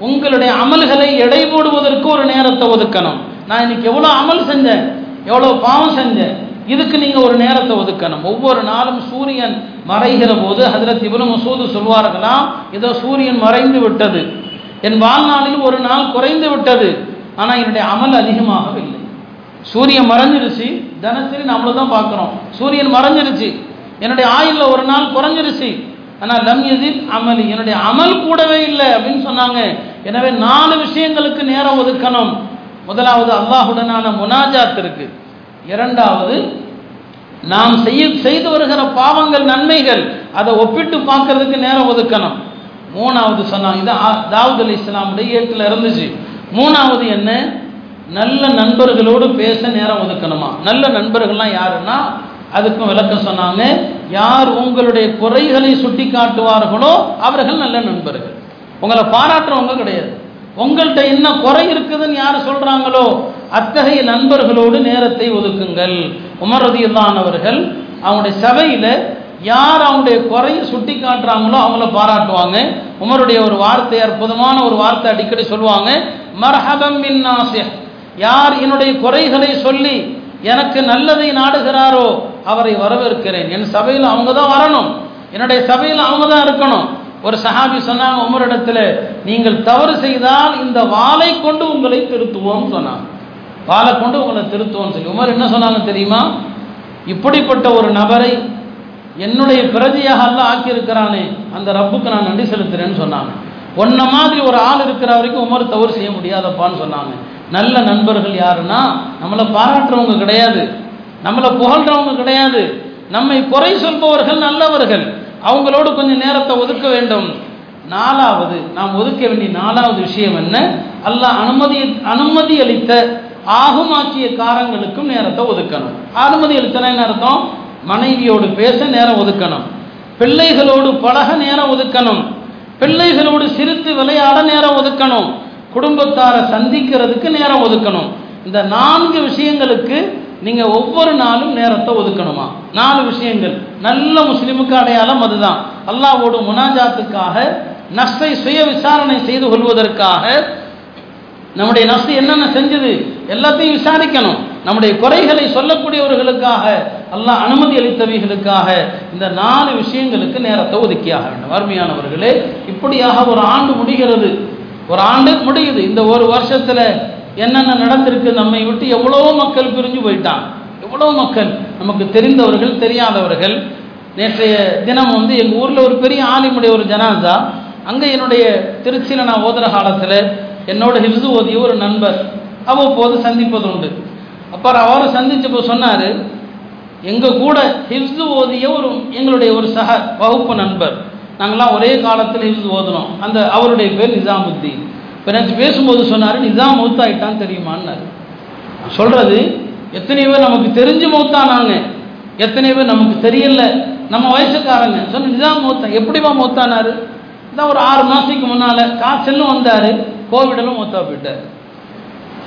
[SPEAKER 1] உங்களுடைய அமல்களை எடை போடுவதற்கு ஒரு நேரத்தை ஒதுக்கணும். நான் இன்னைக்கு எவ்வளோ அமல் செஞ்சேன் எவ்வளோ பாவம் செஞ்சேன் இதுக்கு நீங்கள் ஒரு நேரத்தை ஒதுக்கணும். ஒவ்வொரு நாளும் சூரியன் மறைகிற போது அதில் இவனு மசூது சொல்வார்களாம் இதோ சூரியன் மறைந்து விட்டது. என் வாழ்நாளில் ஒரு நாள் குறைந்து விட்டது. ஆனால் என்னுடைய அமல் அதிகமாகவில்லை சூரியன் மறைஞ்சிருச்சு தினசரி நம்மள தான் பார்க்குறோம். சூரியன் மறைஞ்சிருச்சு என்னுடைய ஆயுளில் ஒரு நாள் குறைஞ்சிருச்சு. ஆனால் லம் எதில் அமலி என்னுடைய அமல் கூடவே இல்லை அப்படின்னு சொன்னாங்க. எனவே நாலு விஷயங்களுக்கு நேரம் ஒதுக்கணும். முதலாவது அல்லாஹுடனான முனாஜாத் இருக்கு. இரண்டாவது நாம் செய்ய செய்து வருகிற பாவங்கள் நன்மைகள் அதை ஒப்பிட்டு பார்க்கறதுக்கு நேரம் ஒதுக்கணும். மூணாவது சொன்னாங்க. இது தாவூத் அலி இஸ்லாமுடைய ஏட்டில் இருந்துச்சு. மூணாவது என்ன? நல்ல நண்பர்களோடு பேச நேரம் ஒதுக்கணுமா? நல்ல நண்பர்கள்லாம் யாருன்னா அதுக்கும் விளக்கம் சொன்னாங்க. யார் உங்களுடைய குறைகளை சுட்டி காட்டுவார்களோ அவர்கள் நல்ல நண்பர்கள். உங்களை பாராட்டுறவங்க கிடையாது. உங்கள்கிட்ட என்ன குறை இருக்குதுன்னு யார் சொல்கிறாங்களோ அத்தகைய நண்பர்களோடு நேரத்தை ஒதுக்குங்கள். உமரதியில்லானவர்கள் அவங்களுடைய சபையில் யார் அவங்களுடைய குறையை சுட்டி காட்டுறாங்களோ அவங்கள பாராட்டுவாங்க. உமருடைய ஒரு வார்த்தை அற்புதமான ஒரு வார்த்தை அடிக்கடி சொல்லுவாங்க. மர்ஹபம் பின் நாசிஹ் யார் என்னுடைய குறைகளை சொல்லி எனக்கு நல்லதை நாடுகிறாரோ அவரை வரவேற்கிறேன். என் சபையில் அவங்க தான் வரணும். என்னுடைய சபையில் அவங்க தான் இருக்கணும். ஒரு சஹாபி சொன்னாங்க உமரிடத்தில் நீங்கள் தவறு செய்தால் இந்த வாளை கொண்டு உங்களை திருத்துவோம் சொன்னாங்க. வாளை கொண்டு உங்களை திருத்துவோம் சொல்லி. உமர் என்ன சொன்னாங்க தெரியுமா? இப்படிப்பட்ட ஒரு நபரை என்னுடைய பிரதியாக அல்ல ஆக்கியிருக்கிறானே அந்த ரப்புக்கு நான் நன்றி செலுத்துறேன்னு சொன்னாங்க. ஒன்ன மாதிரி ஒரு ஆள் இருக்கிற வரைக்கும் உமர் தவறு செய்ய முடியாதப்பான்னு சொன்னாங்க. நல்ல நண்பர்கள் யாருன்னா நம்மளை பாராட்டுறவங்க கிடையாது. நம்மளை புகழ்றவங்க கிடையாது. நம்மை குறை சொல்பவர்கள் நல்லவர்கள். அவங்களோடு கொஞ்சம் நேரத்தை ஒதுக்க வேண்டும். நாலாவது நாம் ஒதுக்க வேண்டிய நாலாவது விஷயம் என்ன? அல்லாஹ் அனுமதி அனுமதி அளித்த ஆகுமாக்கிய காரங்களுக்கும் நேரத்தை ஒதுக்கணும். அனுமதி அளித்தனா என்ன அர்த்தம்? மனைவியோடு பேச நேரம் ஒதுக்கணும். பிள்ளைகளோடு பழக நேரம் ஒதுக்கணும். பிள்ளைகளோடு சிரித்து விளையாட நேரம் ஒதுக்கணும். குடும்பத்தாரை சந்திக்கிறதுக்கு நேரம் ஒதுக்கணும். இந்த நான்கு விஷயங்களுக்கு நீங்கள் ஒவ்வொரு நாளும் நேரத்தை ஒதுக்கணுமா? நாலு விஷயங்கள். நல்ல முஸ்லீமுக்கு அடையாளம் அதுதான். அல்லாவோடு முனாஜாத்துக்காக நஷ்டை சுய விசாரணை செய்து கொள்வதற்காக நம்முடைய நஷ்டம் என்னென்ன செஞ்சது? எல்லாத்தையும் விசாரிக்கணும். நம்முடைய குறைகளை சொல்லக்கூடியவர்களுக்காக அல்லாஹ் அனுமதி அளித்தவைகளுக்காக இந்த நாலு விஷயங்களுக்கு நேரத்தை ஒதுக்கியாக வேண்டும். அருமையானவர்களே இப்படியாக ஒரு ஆண்டு முடிகிறது. ஒரு ஆண்டு முடியுது. இந்த ஒரு வருஷத்தில் என்னென்ன நடந்திருக்கு நம்மை விட்டு எவ்வளோ மக்கள் பிரிஞ்சு போயிட்டான் எவ்வளோ மக்கள்? நமக்கு தெரிந்தவர்கள் தெரியாதவர்கள். நேற்றைய தினம் வந்து எங்கள் ஊரில் ஒரு பெரிய ஆலிமுடைய ஒரு ஜனாதா அங்கே என்னுடைய திருச்சியில் நான் ஓதுற காலத்தில் என்னோட ஹிப்ஸு ஓதிய ஒரு நண்பர். அவ்வப்போது சந்திப்பது உண்டு அப்புறம் அவரை சந்திச்சப்போ சொன்னார் எங்கள் கூட ஹிப்ஸு ஓதிய ஒரு எங்களுடைய ஒரு சக வகுப்பு நண்பர். நாங்களாம் ஒரே காலத்தில் ஹிப்ஸ் ஓதுனோம். அந்த அவருடைய பேர் நிசாமுத்தீன். இப்போ நேற்று பேசும்போது சொன்னார் நிசாம் மௌத்தாயிட்டான்னு தெரியுமான்னாரு. சொல்கிறது எத்தனை பேர் நமக்கு தெரிஞ்சு மௌத்தானாங்க. எத்தனை பேர் நமக்கு தெரியல. நம்ம வயசுக்காரங்க. சொன்ன நிசாம் மூத்தா எப்படிமா மூத்தானாரு? இதான் ஒரு ஆறு மாதத்துக்கு முன்னால் காய்ச்சலும் வந்தார். கோவிடலும் மூத்தா போயிட்டார்.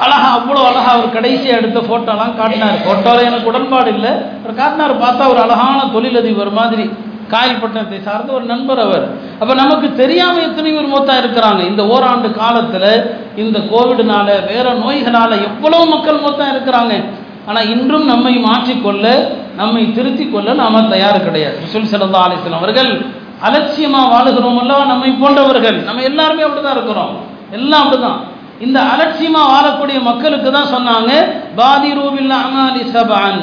[SPEAKER 1] அழகா அவ்வளோ அழகா அவர் கடைசியாக எடுத்த ஃபோட்டோலாம் காட்டினார். ஃபோட்டோவில் எனக்கு உடன்பாடு இல்லை. அவர் காட்டினார் பார்த்தா ஒரு அழகான தொழிலதிபர் மாதிரி காயல்பட்டினத்தை சார்ந்த ஒரு நண்பர் அவர். அப்போ நமக்கு தெரியாமல் எத்தனை பேர் மூத்தா இருக்கிறாங்க. இந்த ஓராண்டு காலத்தில் இந்த கோவிடுனால வேற நோய்களால் எவ்வளோ மக்கள் மூத்தா இருக்கிறாங்க. ஆனால் இன்றும் நம்மை மாற்றிக்கொள்ள நம்மை திருத்தி கொள்ள நாம தயார் கிடையாது. ரசூல் சல்லா அலிஸ்லாம் அவர்கள் அலட்சியமாக வாழுகிறோம் அல்லவா? நம்மை போன்றவர்கள். நம்ம எல்லாருமே அப்படிதான் இருக்கிறோம். எல்லாம் அப்படிதான் இந்த அலட்சியமா வாழக்கூடிய மக்களுக்கு தான் சொன்னாங்க பாதி பாதிரூபில் அமாலி சபான்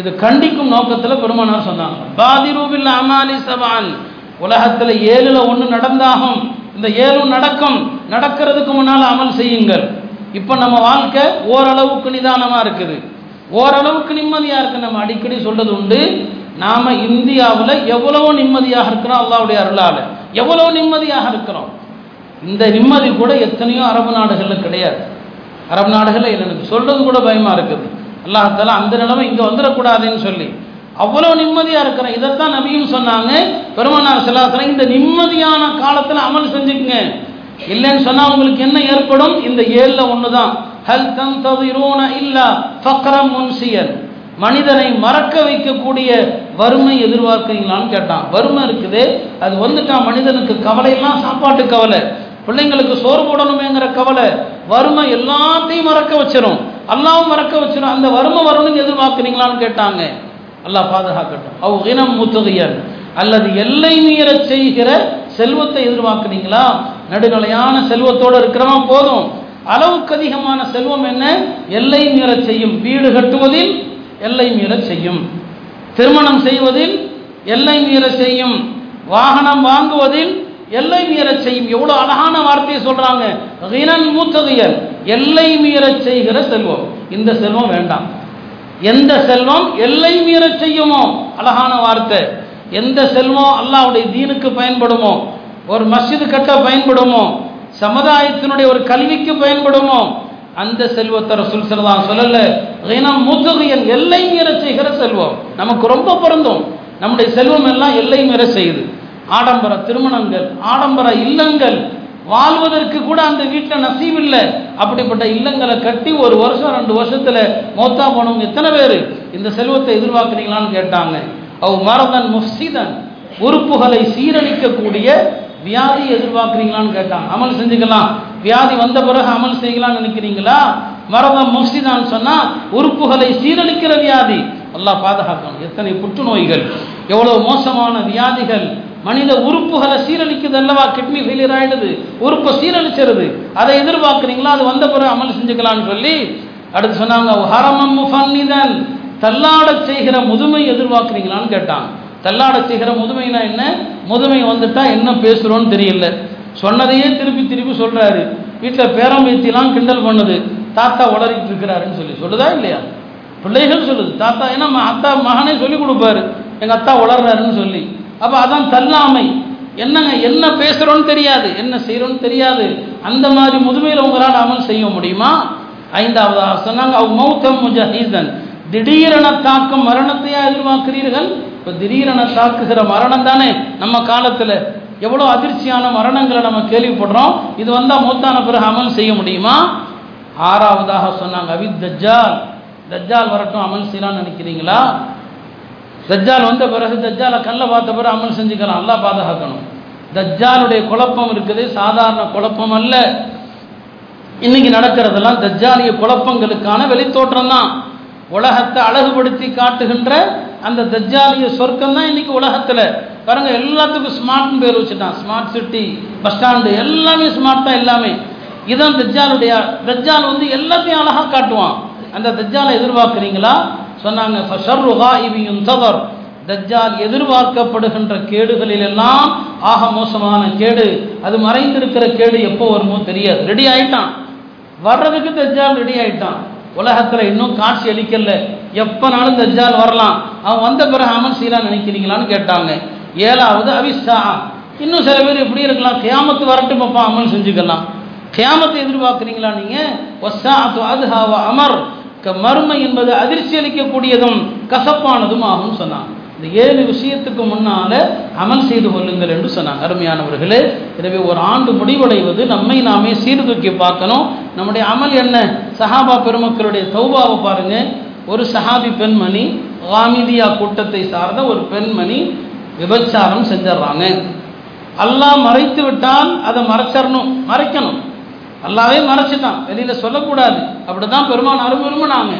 [SPEAKER 1] இது கண்டிக்கும் நோக்கத்தில் பெருமானார் சொன்னாங்க. பாதி ரூபில்ல அமாலி சபான் உலகத்தில் ஏழுல ஒன்று நடந்தாகும். இந்த ஏழும் நடக்கும். நடக்கிறதுக்கு முன்னால் அமல் செய்யுங்கள். இப்போ நம்ம வாழ்க்கை ஓரளவுக்கு நிதானமாக இருக்குது. ஓரளவுக்கு நிம்மதியாக இருக்கு. நம்ம அடிக்கடி சொல்றது உண்டு. நாம இந்தியாவில் எவ்வளவோ நிம்மதியாக இருக்கிறோம் அல்லாவுடைய அருளால். எவ்வளோ நிம்மதியாக இருக்கிறோம். இந்த நிம்மதி கூட எத்தனையோ அரபு நாடுகளில் கிடையாது. அரபு நாடுகளில் எனக்கு சொல்றது கூட பயமா இருக்குது. அல்லாஹால அந்த நிலைமை இங்கே வந்துடக்கூடாதுன்னு சொல்லி அவ்வளோ நிம்மதியாக இருக்கிறேன் இதைத்தான் நபியும் சொன்னாங்க பெருமனார் செல்லாசலம் இந்த நிம்மதியான காலத்தில் அமல் செஞ்சுக்குங்க. இல்லைன்னு சொன்னால் உங்களுக்கு என்ன ஏற்படும்? இந்த ஏழில் ஒன்று தான் ஹல் தவிரோன இல்லா ஃபக்ரம் முன்சியன். மனிதனை மறக்க வைக்கக்கூடிய வறுமை எதிர்பார்க்கிறீங்களான்னு கேட்டான். வறுமை இருக்குது அது வந்துட்டான் மனிதனுக்கு கவலையெல்லாம் சாப்பாட்டு கவலை. பிள்ளைங்களுக்கு சோறு போடணுமேங்கிற கவலை வறுமை எல்லாத்தையும் மறக்க வச்சிடும் அல்லாவும் மறக்க வச்சிரும். அந்த வறுமை வரணும்னு எதிர்பார்க்குறீங்களான்னு கேட்டாங்க. அல்லாஹ் பாதுகாக்கட்டும். அவ் இனம் முத்துகையர் அல்லது எல்லை மீற செய்கிற செல்வத்தை எதிர்பார்க்குறீங்களா? நடுநிலையான செல்வத்தோடு இருக்கிறவன் போதும். அளவுக்கு அதிகமான செல்வம் என்ன? எல்லை மீற செய்யும். வீடு கட்டுவதில் எல்லை மீற செய்யும். திருமணம் செய்வதில் எல்லை மீற செய்யும். வாகனம் வாங்குவதில் எல்லை மீறச் செய்யும். எவ்வளோ அழகான வார்த்தையை சொல்றாங்க. ரினன் மூத்தகையல். எல்லை மீறச் செய்கிற செல்வம். இந்த செல்வம் வேண்டாம். எந்த செல்வம் எல்லை மீறச் செய்யுமோ? அழகான வார்த்தை. எந்த செல்வம் அல்லாவுடைய தீனுக்கு பயன்படுமோ? ஒரு மஸ்ஜிது கட்ட பயன்படுமோ? சமுதாயத்தினுடைய ஒரு கல்விக்கு பயன்படுமோ? அந்த செல்வத்தை ரசூல் சொல்லலாம் சொல்லல. ரினம் மூத்தகையன் எல்லை மீற செய்கிற செல்வம். நமக்கு ரொம்ப பொருந்தும். நம்முடைய செல்வம் எல்லாம் எல்லை மீற செய்யுது. ஆடம்பர திருமணங்கள் ஆடம்பர இல்லங்கள். வாழ்வதற்கு கூட அந்த வீட்டில் நசீவில்லை அப்படிப்பட்ட இல்லங்களை கட்டி ஒரு வருஷம் ரெண்டு வருஷத்தில் மோத்தா போனவங்க எத்தனை பேர்? இந்த செல்வத்தை எதிர்பார்க்குறீங்களான்னு கேட்டாங்க. அவ் மரதன் முஃசிதன் உறுப்புகளை சீரழிக்கக்கூடிய வியாதி எதிர்பார்க்குறீங்களான்னு கேட்டாங்க. அமல் செஞ்சுக்கலாம். வியாதி வந்த பிறகு அமல் செய்யலாம்னு நினைக்கிறீங்களா? மரதம் முஃசிதான்னு சொன்னால் உறுப்புகளை சீரழிக்கிற வியாதி. எல்லாம் பாதுகாக்கணும். எத்தனை புற்றுநோய்கள் எவ்வளோ மோசமான வியாதிகள் மனித உறுப்புகளை சீரழிக்குது அல்லவா? கிட்னி ஃபெயிலியர் ஆயிடுது. உறுப்பை சீரழிச்சிருது. அதை எதிர்பார்க்குறீங்களா? அது வந்த பிறகு அமல் செஞ்சுக்கலாம்னு சொல்லி அடுத்து சொன்னாங்க ஹரமம் முஃபன்னிதன். தள்ளாட செய்கிற முதுமை எதிர்பார்க்குறீங்களான்னு கேட்டான் தள்ளாடச் செய்கிற முதுமைனா என்ன? முதுமை வந்துட்டா என்ன பேசுகிறோன்னு தெரியல. சொன்னதையே திருப்பி திருப்பி சொல்கிறாரு வீட்டில் பேரம்பேத்திலாம் கிண்டல் பண்ணுது. தாத்தா உளறிட்டு இருக்கிறாருன்னு சொல்லி. சொல்லுதா இல்லையா? பிள்ளைகள் சொல்லுது. தாத்தா ஏன்னா அத்தா மகனே சொல்லி கொடுப்பாரு. எங்கள் அத்தா உளர்றாருன்னு சொல்லி. அப்போ அதான் தள்ளாமை. என்னங்க என்ன பேசுகிறோன்னு தெரியாது. என்ன செய்கிறோன்னு தெரியாது. அந்த மாதிரி முதுமையில் உங்களால் அமல் செய்ய முடியுமா? ஐந்தாவது சொன்னாங்க அவ் மௌத்தம் முஜஹீதன் திடீரென தாக்கும் மரணத்தையா எதிர்பார்க்கிறீர்கள்? இப்போ திடீரென தாக்குகிற மரணம் தானே நம்ம காலத்தில். எவ்வளோ அதிர்ச்சியான மரணங்களை நம்ம கேள்விப்படுறோம். இது வந்தால் மூத்தான பிறகு அமல் செய்ய முடியுமா? ஆறாவதாக சொன்னாங்க அவித் தஜ்ஜால். தஜ்ஜால் வரட்டும் அமல் செய்யலாம்னு நினைக்கிறீங்களா? தஜ்ஜால் வந்த பிறகு தஜ்ஜாலை கல்ல பார்த்த பிறகு அமல் செஞ்சுக்கலாம். அல்லா பாதுகாக்கணும். தஜ்ஜாலுடைய குழப்பம் இருக்குது. சாதாரண குழப்பம் அல்ல. இன்னைக்கு நடக்கிறதெல்லாம் தஜ்ஜாலிய குழப்பங்களுக்கான வெளித்தோற்றம் தான் உலகத்தை அழகுபடுத்தி காட்டுகின்ற அந்த தஜ்ஜாலிய சொர்க்கம் தான் இன்னைக்கு உலகத்தில். பாருங்க எல்லாத்துக்கும் ஸ்மார்ட்னு பேர் வச்சுட்டான். ஸ்மார்ட் சிட்டி பஸ் ஸ்டாண்டு எல்லாமே ஸ்மார்ட் தான் எல்லாமே. இதுதான் தஜ்ஜாலுடைய தஜ்ஜால் வந்து எல்லாத்தையும் அழகாக காட்டுவான். அந்த தஜ்ஜாலை எதிர்பார்க்குறீங்களா? சொன்னாங்க தஜ்ஜால் எதிர்பார்க்கப்படுகின்ற கேடுகளில் எல்லாம் ஆக மோசமான கேடு. அது மறைந்திருக்கிற கேடு எப்போ வருமோ தெரியாது. ரெடி ஆயிட்டான். வர்றதுக்கு தஜ்ஜால் ரெடி ஆயிட்டான். உலகத்தில் இன்னும் காட்சி அளிக்கல. எப்பனாலும் தஜ்ஜால் வரலாம். அவன் வந்த பிறகு அமல் செய்யலாம் நினைக்கிறீங்களான்னு கேட்டாங்க. ஏழாவது அவிஷா இன்னும் சில பேர் எப்படி இருக்கலாம். கியாமத்து வரட்டும் அப்பா அமல் செஞ்சுக்கலாம். கியாமத்தை எதிர்பார்க்குறீங்களா நீங்கள் அமர். மறுமை என்பது அதிர்ச்சி அளிக்கக்கூடியதும் கசப்பானதும் ஆகும் சொன்னாங்க. இந்த ஏழு விஷயத்துக்கு முன்னால அமல் செய்து கொள்ளுங்கள் என்று சொன்னாங்க. அருமையானவர்களே எனவே ஒரு ஆண்டு முடிவடைவது நம்மை நாமே சீர்தூக்கி பார்க்கணும். நம்முடைய அமல் என்ன? சஹாபா பெருமக்களுடைய தௌபாவை பாருங்க. ஒரு சஹாபி பெண்மணி வாமிதியா கூட்டத்தை சார்ந்த ஒரு பெண்மணி விபச்சாரம் செஞ்சிடறாங்க. அல்லாஹ் மறைத்து விட்டால் அதை மறைச்சிடணும் மறைக்கணும். அல்லாவே மறைச்சிட்டான். வெளியில சொல்லக்கூடாது. அப்படிதான் பெருமானாரும் விரும்பினாங்க.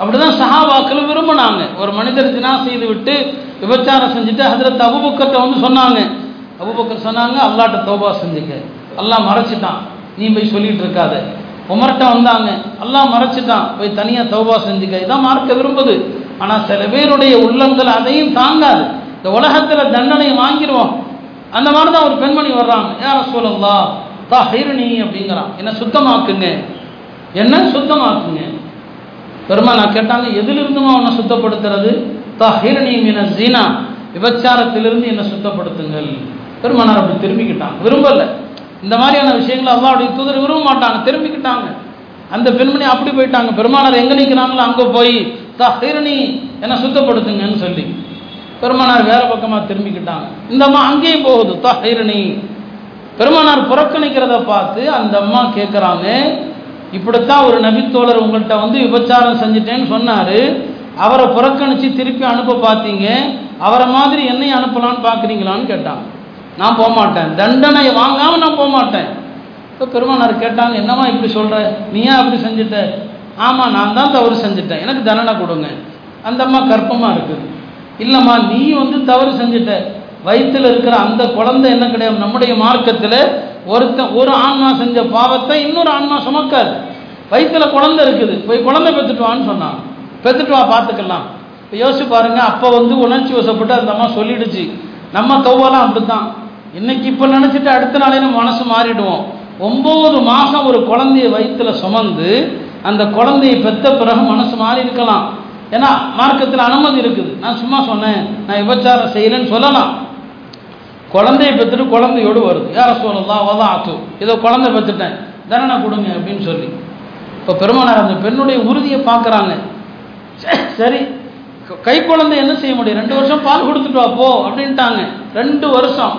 [SPEAKER 1] அப்படிதான் சஹாபாக்களும் விரும்பினாங்க. ஒரு மனிதர் தினா செய்து விட்டு விபச்சாரம் செஞ்சுட்டு அதில் அபுபக்கர்ட்ட வந்து சொன்னாங்க. அபுபக்கர் சொன்னாங்க அல்லாட்ட தோபா செஞ்சுக்க. அல்லா மறைச்சிட்டான். நீ போய் சொல்லிட்டு இருக்காத. உமர்கிட்ட வந்தாங்க. எல்லாம் மறைச்சிட்டான். போய் தனியாக தௌபா செஞ்சுக்க. இதான் மார்க்க விரும்புது. ஆனால் சில பேருடைய உள்ளங்கள் அதையும் தாங்காது. இந்த உலகத்தில் தண்டனை வாங்கிடுவோம். அந்த மாதிரி தான் ஒரு பெண்மணி வர்றாங்க. யார சொல்லுங்களா தா ஹைரணி அப்படிங்கிறான். என்ன சுத்தமாக்குங்க? என்ன சுத்தமாக்குங்க? பெருமா நான் கேட்டாங்க எதிலிருந்துமா உன்னை சுத்தப்படுத்துறது? தா ஹைரணி மீன ஜீனா விபச்சாரத்திலிருந்து என்னை சுத்தப்படுத்துங்கள். பெருமானார் அப்படி திரும்பிக்கிட்டாங்க. விரும்பலை. இந்த மாதிரியான விஷயங்களை அல்லாவுடைய தூதர் விரும்ப மாட்டாங்க. திரும்பிக்கிட்டாங்க. அந்த பெண்மணி அப்படி போயிட்டாங்க. பெருமானார் எங்கே நிற்கிறாங்களோ அங்கே போய் தா ஹைரணி என்னை சுத்தப்படுத்துங்கன்னு சொல்லி பெருமானார் வேற பக்கமாக திரும்பிக்கிட்டாங்க. இந்த அம்மா அங்கேயும் போகுது. தா ஹைரணி பெருமானார் புறக்கணிக்கிறத பார்த்து அந்த அம்மா கேட்குறாங்க இப்படித்தான் ஒரு நபித்தோழர் உங்கள்கிட்ட வந்து விபச்சாரம் செஞ்சுட்டேன்னு சொன்னார். அவரை புறக்கணித்து திருப்பி அனுப்ப பார்த்தீங்க அவரை மாதிரி என்னை அனுப்பலான்னு பார்க்குறீங்களான்னு கேட்டாங்க நான் போகமாட்டேன் தண்டனை வாங்காமல் நான் போகமாட்டேன் இப்போ பெருமானார் கேட்டாங்க என்னம்மா இப்படி சொல்கிற நீ ஏன் அப்படி செஞ்சுட்ட? ஆமாம் நான் தான் தவறு செஞ்சுட்டேன். எனக்கு தண்டனை கொடுங்க. அந்த அம்மா கற்பமாக இருக்குது. இல்லைம்மா நீ வந்து தவறு செஞ்சுட்ட. வயிற்றில் இருக்கிற அந்த குழந்தை என்ன கிடையாது? நம்முடைய மார்க்கத்தில் ஒருத்தன் ஒரு ஆன்மா செஞ்ச பாவத்தை இன்னொரு ஆன்மா சுமக்காது. வயிற்றில் குழந்தை இருக்குது. போய் குழந்தை பெற்றுட்டு வான்னு சொன்னான் பெற்றுட்டு வா பார்த்துக்கலாம். இப்போ யோசிச்சு பாருங்க அப்போ வந்து உணர்ச்சி வசப்பட்டு அந்த அம்மா சொல்லிடுச்சு. நம்ம தௌவெல்லாம் அப்படித்தான். இன்னைக்கு இப்போ நினச்சிட்டு அடுத்த நாளே நம்ம மனசு மாறிடுவோம். ஒம்பது மாதம் ஒரு குழந்தைய வயிற்றில் சுமந்து அந்த குழந்தையை பெற்ற பிறகு மனசு மாறி இருக்கலாம். ஏன்னா மார்க்கத்தில் அனுமதி இருக்குது. நான் சும்மா சொன்னேன் நான் விபச்சாரம் செய்யலைன்னு சொல்லலாம். குழந்தைய பெற்றுட்டு குழந்தையோடு வருது. யார சொல்லலாம் வதா ஆத்து ஏதோ குழந்தை பெற்றுட்டேன். தண்டனை கொடுங்க அப்படின்னு சொல்லி. இப்போ பெருமானார் அந்த பெண்ணுடைய உறுதியை பார்க்குறாங்க. சரி. கை குழந்தை என்ன செய்ய முடியும்? ரெண்டு வருஷம் பால் கொடுத்துட்டு வா போ அப்படின்ட்டாங்க. ரெண்டு வருஷம்.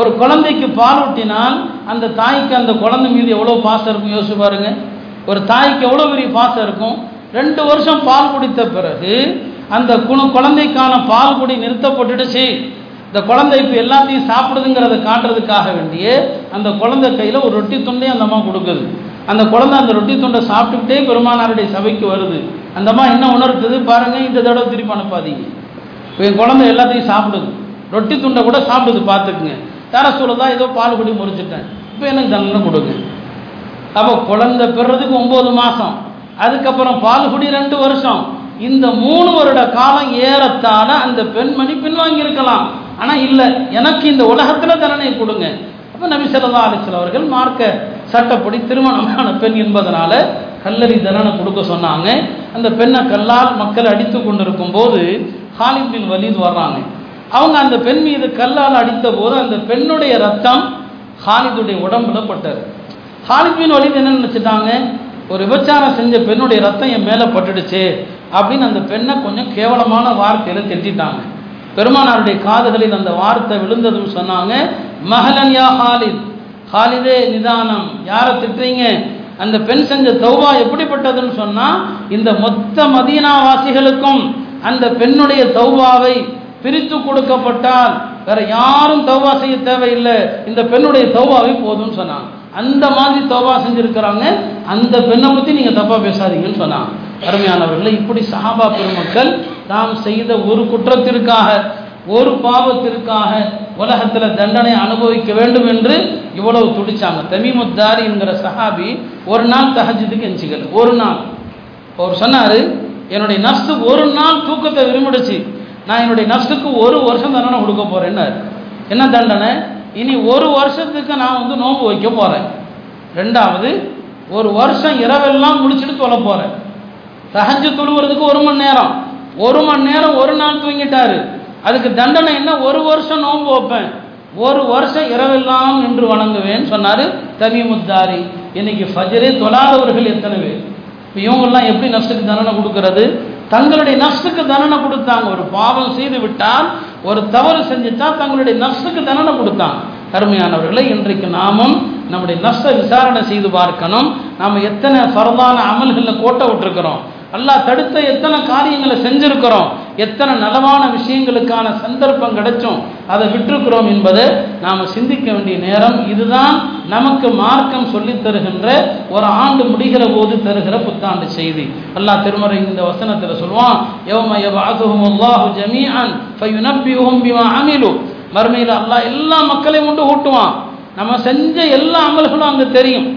[SPEAKER 1] ஒரு குழந்தைக்கு பால் ஊட்டினால் அந்த தாய்க்கு அந்த குழந்தை மீது எவ்வளோ பாசம் இருக்கும்? யோசிச்சு பாருங்க. ஒரு தாய்க்கு எவ்வளோ பெரிய பாசம் இருக்கும்? ரெண்டு வருஷம் பால் குடித்த பிறகு அந்த குண குழந்தைக்கான பால் குடி நிறுத்தப்பட்டுடுச்சு. இந்த குழந்தை இப்போ எல்லாத்தையும் சாப்பிடுதுங்கிறத காட்டுறதுக்காக வேண்டிய அந்த குழந்தை கையில் ஒரு ரொட்டி துண்டையும் அந்த அம்மா கொடுக்குது. அந்த குழந்தை அந்த ரொட்டி துண்டை சாப்பிட்டுக்கிட்டே பெருமானாருடைய சபைக்கு வருது. அந்த அம்மா என்ன உணர்த்துது? பாருங்கள் இந்த தடவை திருப்பி அனுப்பாதீங்க. இப்போ என் குழந்தை எல்லாத்தையும் சாப்பிடுது. ரொட்டி துண்டை கூட சாப்பிடுது பார்த்துக்குங்க. தர சொல்லதான் ஏதோ பால் குடி முறிச்சிட்டேன் இப்போ எனக்கு தண்டனை கொடுங்க. அப்போ குழந்தை பெறதுக்கு ஒம்பது மாதம் அதுக்கப்புறம் பால் குடி ரெண்டு வருஷம். இந்த மூணு வருட காலம் ஏறத்தாழ அந்த பெண்மணி பின்வாங்கி இருக்கலாம் ஆனால் இல்லை எனக்கு இந்த உலகத்தில் தண்டனை கொடுங்க. அப்போ நபி சொல்லா அவர்கள் மார்க்க சட்டப்படி திருமணமான பெண் என்பதனால கல்லறி தண்டனை கொடுக்க சொன்னாங்க. அந்த பெண்ணை கல்லால் மக்கள் அடித்து கொண்டிருக்கும் போது ஹாலித் பின் வலீத் வர்றாங்க. அவங்க அந்த பெண் மீது கல்லால் அடித்த போது அந்த பெண்ணுடைய ரத்தம் ஹாலிதுடைய உடம்புல பட்டது. ஹாலித் பின் வலீத் என்ன நினச்சிட்டாங்க? ஒரு விபச்சாரம் செஞ்ச பெண்ணுடைய ரத்தம் என் மேலே பட்டுடுச்சு அப்படின்னு அந்த பெண்ணை கொஞ்சம் கேவலமான வார்த்தையில் திட்டாங்க பெருமானாருடைய காதுகளில் அந்த வார்த்தை விழுந்ததும் சொன்னாங்க மகளன் யா ஹாலித். ஹாலிதே நிதானம். யாரை திட்டுறீங்க? அந்த பெண் செஞ்ச தௌபா எப்படிப்பட்டதுன்னு சொன்னால் இந்த மொத்த மதீனாவாசிகளுக்கும் அந்த பெண்ணுடைய தௌபாவை பிரித்து கொடுக்கப்பட்டால் வேற யாரும் தௌபா செய்ய தேவையில்லை. இந்த பெண்ணுடைய தௌபாவை போதும்னு சொன்னாங்க. அந்த மாதிரி தௌபா செஞ்சுருக்கிறாங்க. அந்த பெண்ணை பற்றி நீங்கள் தப்பாக பேசாதீங்கன்னு சொன்னாங்க. அருமையானவர்களை இப்படி சஹாபா பெருமக்கள் தாம் செய்த ஒரு குற்றத்திற்காக ஒரு பாவத்திற்காக உலகத்தில் தண்டனை அனுபவிக்க வேண்டும் என்று இவ்வளவு துடிச்சாங்க. தமிமுத்தாரி என்கிற சஹாபி ஒரு நாள் தஹஜத்துக்கு எஞ்சிக்கல ஒரு நாள். அவர் சொன்னார் என்னுடைய நஃப்ஸு ஒரு நாள் தூக்கத்தை விரும்பிடுச்சு. நான் என்னுடைய நஃப்ஸுக்கு ஒரு வருஷம் தண்டனை கொடுக்க போகிறேன்னாரு என்ன தண்டனை? இனி ஒரு வருஷத்துக்கு நான் வந்து நோன்பு வைக்க போகிறேன் ரெண்டாவது ஒரு வருஷம் இரவெல்லாம் முடிச்சுட்டு தொலை போகிறேன் தஹஜ் தொழுவுறதுக்கு ஒரு மணி நேரம். ஒரு மணி நேரம் ஒரு நாள் தூங்கிட்டாரு. அதுக்கு தண்டனை என்ன? ஒரு வருஷம் நோன்பு வைப்பேன். ஒரு வருஷம் இரவெல்லாம் நின்று வணங்குவேன்னு சொன்னார் தவிமுத்தாரி இன்னைக்கு ஃபஜரே தொழாதவர்கள் எத்தனை பேர்? இப்போ இவங்கெல்லாம் எப்படி நஷ்டத்துக்கு தண்டனை கொடுக்கறது? தங்களுடைய நஷ்டத்துக்கு தண்டனை கொடுத்தாங்க. ஒரு பாவம் செய்து விட்டால் ஒரு தவறு செஞ்சுட்டா தங்களுடைய நஷ்டத்துக்கு தண்டனை கொடுத்தாங்க கருமையானவர்களை இன்றைக்கு நாமும் நம்முடைய நஷ்ட விசாரணை செய்து பார்க்கணும். நாம் எத்தனை சரதான அமல்களில் கோட்டை விட்டுருக்கிறோம். அல்லாஹ் தடுத்த எத்தனை காரியங்களை செஞ்சிருக்கிறோம் எத்தனை நலவான விஷயங்களுக்கான சந்தர்ப்பம் கிடைச்சும் அதை விட்டுருக்கிறோம் என்பதை நாம் சிந்திக்க வேண்டிய நேரம். இதுதான் நமக்கு மார்க்கம் சொல்லித் தருகின்ற ஒரு ஆண்டு முடிகிற போது தருகிற புத்தாண்டு செய்தி. அல்லாஹ் திருமறை இந்த வசனத்தில் சொல்லுவான் யௌம யபஅதுஹும் அல்லாஹு ஜமீஅன் ஃபயுனப்பிஹும் பிமா அமிலு. மறுமையில் அல்லாஹ் எல்லா மக்களையும் கொண்டு ஊட்டுவான். நம்ம செஞ்ச எல்லா அமல்களும் அங்கே தெரியும்.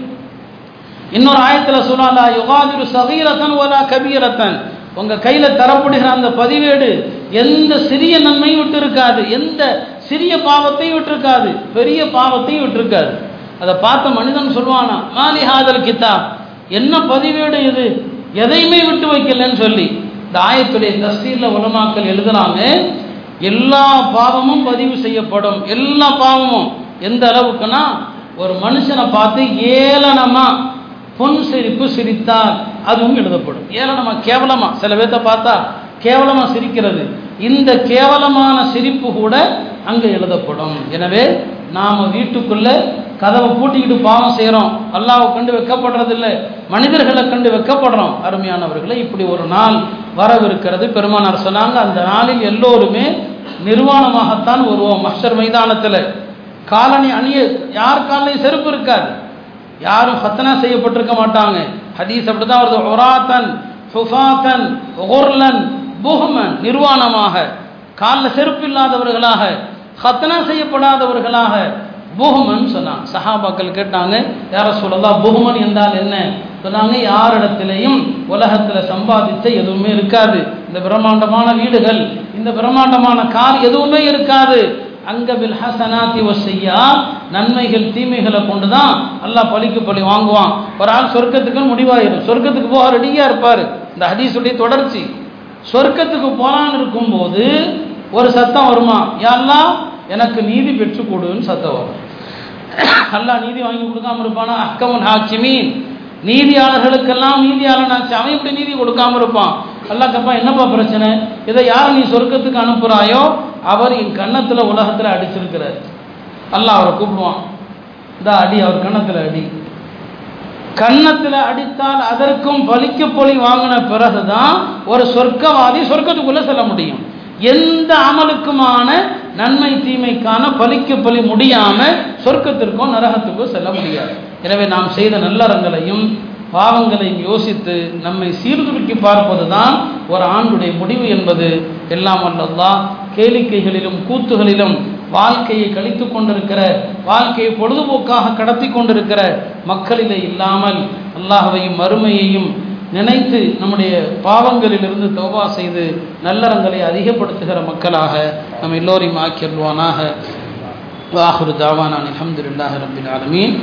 [SPEAKER 1] இன்னொரு ஆயத்தில் சொல்லலா யுகாதிரு சகீரத்தன் ஒலா கபீரத்தன் உங்க கையில தரப்படுகிற அந்த பதிவேடு எந்த சிறிய நன்மையும் விட்டு இருக்காது எந்த சிறிய பாவத்தையும் விட்டுருக்காது பெரிய பாவத்தையும் விட்டுருக்காது. அதை பார்த்த மனிதன் சொல்லுவானா மாலி ஹாதல் என்ன பதிவேடு இது? எதையுமே விட்டு வைக்கலன்னு சொல்லி. இந்த ஆயத்துடைய தஸ்தீர்ல உலமாக்கள் எழுதுறாங்க எல்லா பாவமும் பதிவு செய்யப்படும் எல்லா பாவமும். எந்த அளவுக்குன்னா ஒரு மனுஷனை பார்த்து ஏளனமாக பொன் சிரிப்பு சிரித்தால் அதுவும் எழுதப்படும். ஏளனமா கேவலமா. சில பேர்த்த பார்த்தா கேவலமா சிரிக்கிறது. இந்த கேவலமான சிரிப்பு கூட அங்கே எழுதப்படும். எனவே நாம் வீட்டுக்குள்ளே கதவை பூட்டிக்கிட்டு பாவம் செய்கிறோம் அல்லாவை கண்டு வெக்கப்படுறதில்லை. மனிதர்களை கண்டு வெக்கப்படுறோம். அருமையானவர்களை இப்படி ஒரு நாள் வரவிருக்கிறது. பெருமானார் சொன்னாங்க அந்த நாளில் எல்லோருமே நிர்வாணமாகத்தான் வருவோம். மஸ்டர் மைதானத்தில். காலனி அணிய யார் காலையும் செருப்பு இருக்காது. யாரும் ஹத்தனா செய்யப்பட்டிருக்க மாட்டாங்க. ஹதீஸ் அப்படிதான் வருது. ஒராத்தன் ஃபுஃபாத்தன் ஒர்லன் புஹ்மன் நிர்வாணமாக. காலில் செருப்பு இல்லாதவர்களாக ஹத்தனா செய்யப்படாதவர்களாக புஹமன் சொன்னாங்க. சஹாபாக்கள் கேட்டாங்க யார சொல்லலாம் புஹமன் என்றால் என்ன? சொன்னாங்க யாரிடத்திலையும் உலகத்தில் சம்பாதித்த எதுவுமே இருக்காது. இந்த பிரம்மாண்டமான வீடுகள் இந்த பிரம்மாண்டமான கார் எதுவுமே இருக்காது. அங்கபில் ஹசனாத்தி ஒசையா நன்மைகள் தீமைகளை கொண்டு தான் எல்லாம் பழிக்கு பழி வாங்குவான். ஒரு ஆள் சொர்க்கத்துக்குன்னு முடிவாயிடும் சொர்க்கத்துக்கு போக ரெடியாக இருப்பார். இந்த ஹதீஸுடைய தொடர்ச்சி. சொர்க்கத்துக்கு போகலான்னு இருக்கும்போது ஒரு சத்தம் வருமா? யாரெல்லாம் எனக்கு நீதி பெற்று கொடுன்னு சத்தம் வரும். அல்லாஹ் நீதி வாங்கி கொடுக்காம இருப்பானா? அக்கமன் ஹாக்கிமீன். நீதியாளர்களுக்கெல்லாம் நீதியாளனாச்சு. அவன் இப்படி நீதி கொடுக்காம இருப்பான்? அல்லா என்னப்பா பிரச்சனை? இதை யாரை நீ சொர்க்கத்துக்கு அனுப்புகிறாயோ அவர் என் கன்னத்தில் உலகத்தில் அடிச்சிருக்கிறார். அல்லாஹ் அவரை கூப்பிடுவான். இந்த அடி அவர் கன்னத்தில் அடி. கன்னத்தில் அடித்தால் அதற்கும் பலிக்க பொலி வாங்கின பிறகுதான் ஒரு சொர்க்கவாதி சொர்க்கத்துக்குள்ளே செல்ல முடியும். எந்த அமலுக்குமான நன்மை தீமைக்கான பலிக்க பலி முடியாமல் சொர்க்கத்திற்கும் நரகத்துக்கும் செல்ல முடியாது. எனவே நாம் செய்த நல்லறங்களையும் பாவங்களையும் யோசித்து நம்மை சீர்தூக்கி பார்ப்பது தான் ஒரு ஆண்டுடைய முடிவு என்பது. எல்லாம் அல்லல்லா கேளிக்கைகளிலும் கூத்துகளிலும் வாழ்க்கையை கழித்து கொண்டிருக்கிற வாழ்க்கையை பொழுதுபோக்காக கடத்தி கொண்டிருக்கிற மக்களிலே இல்லாமல் அல்லாஹவையும் மறுமையையும் நினைத்து நம்முடைய பாவங்களிலிருந்து தௌபா செய்து நல்லறங்களை அதிகப்படுத்துகிற மக்களாக நம் எல்லோரையும் ஆக்கிடுவானாக வாஹுரு தாவானான் அலமதுல்லாஹ் ரபின் ஆலமீன்.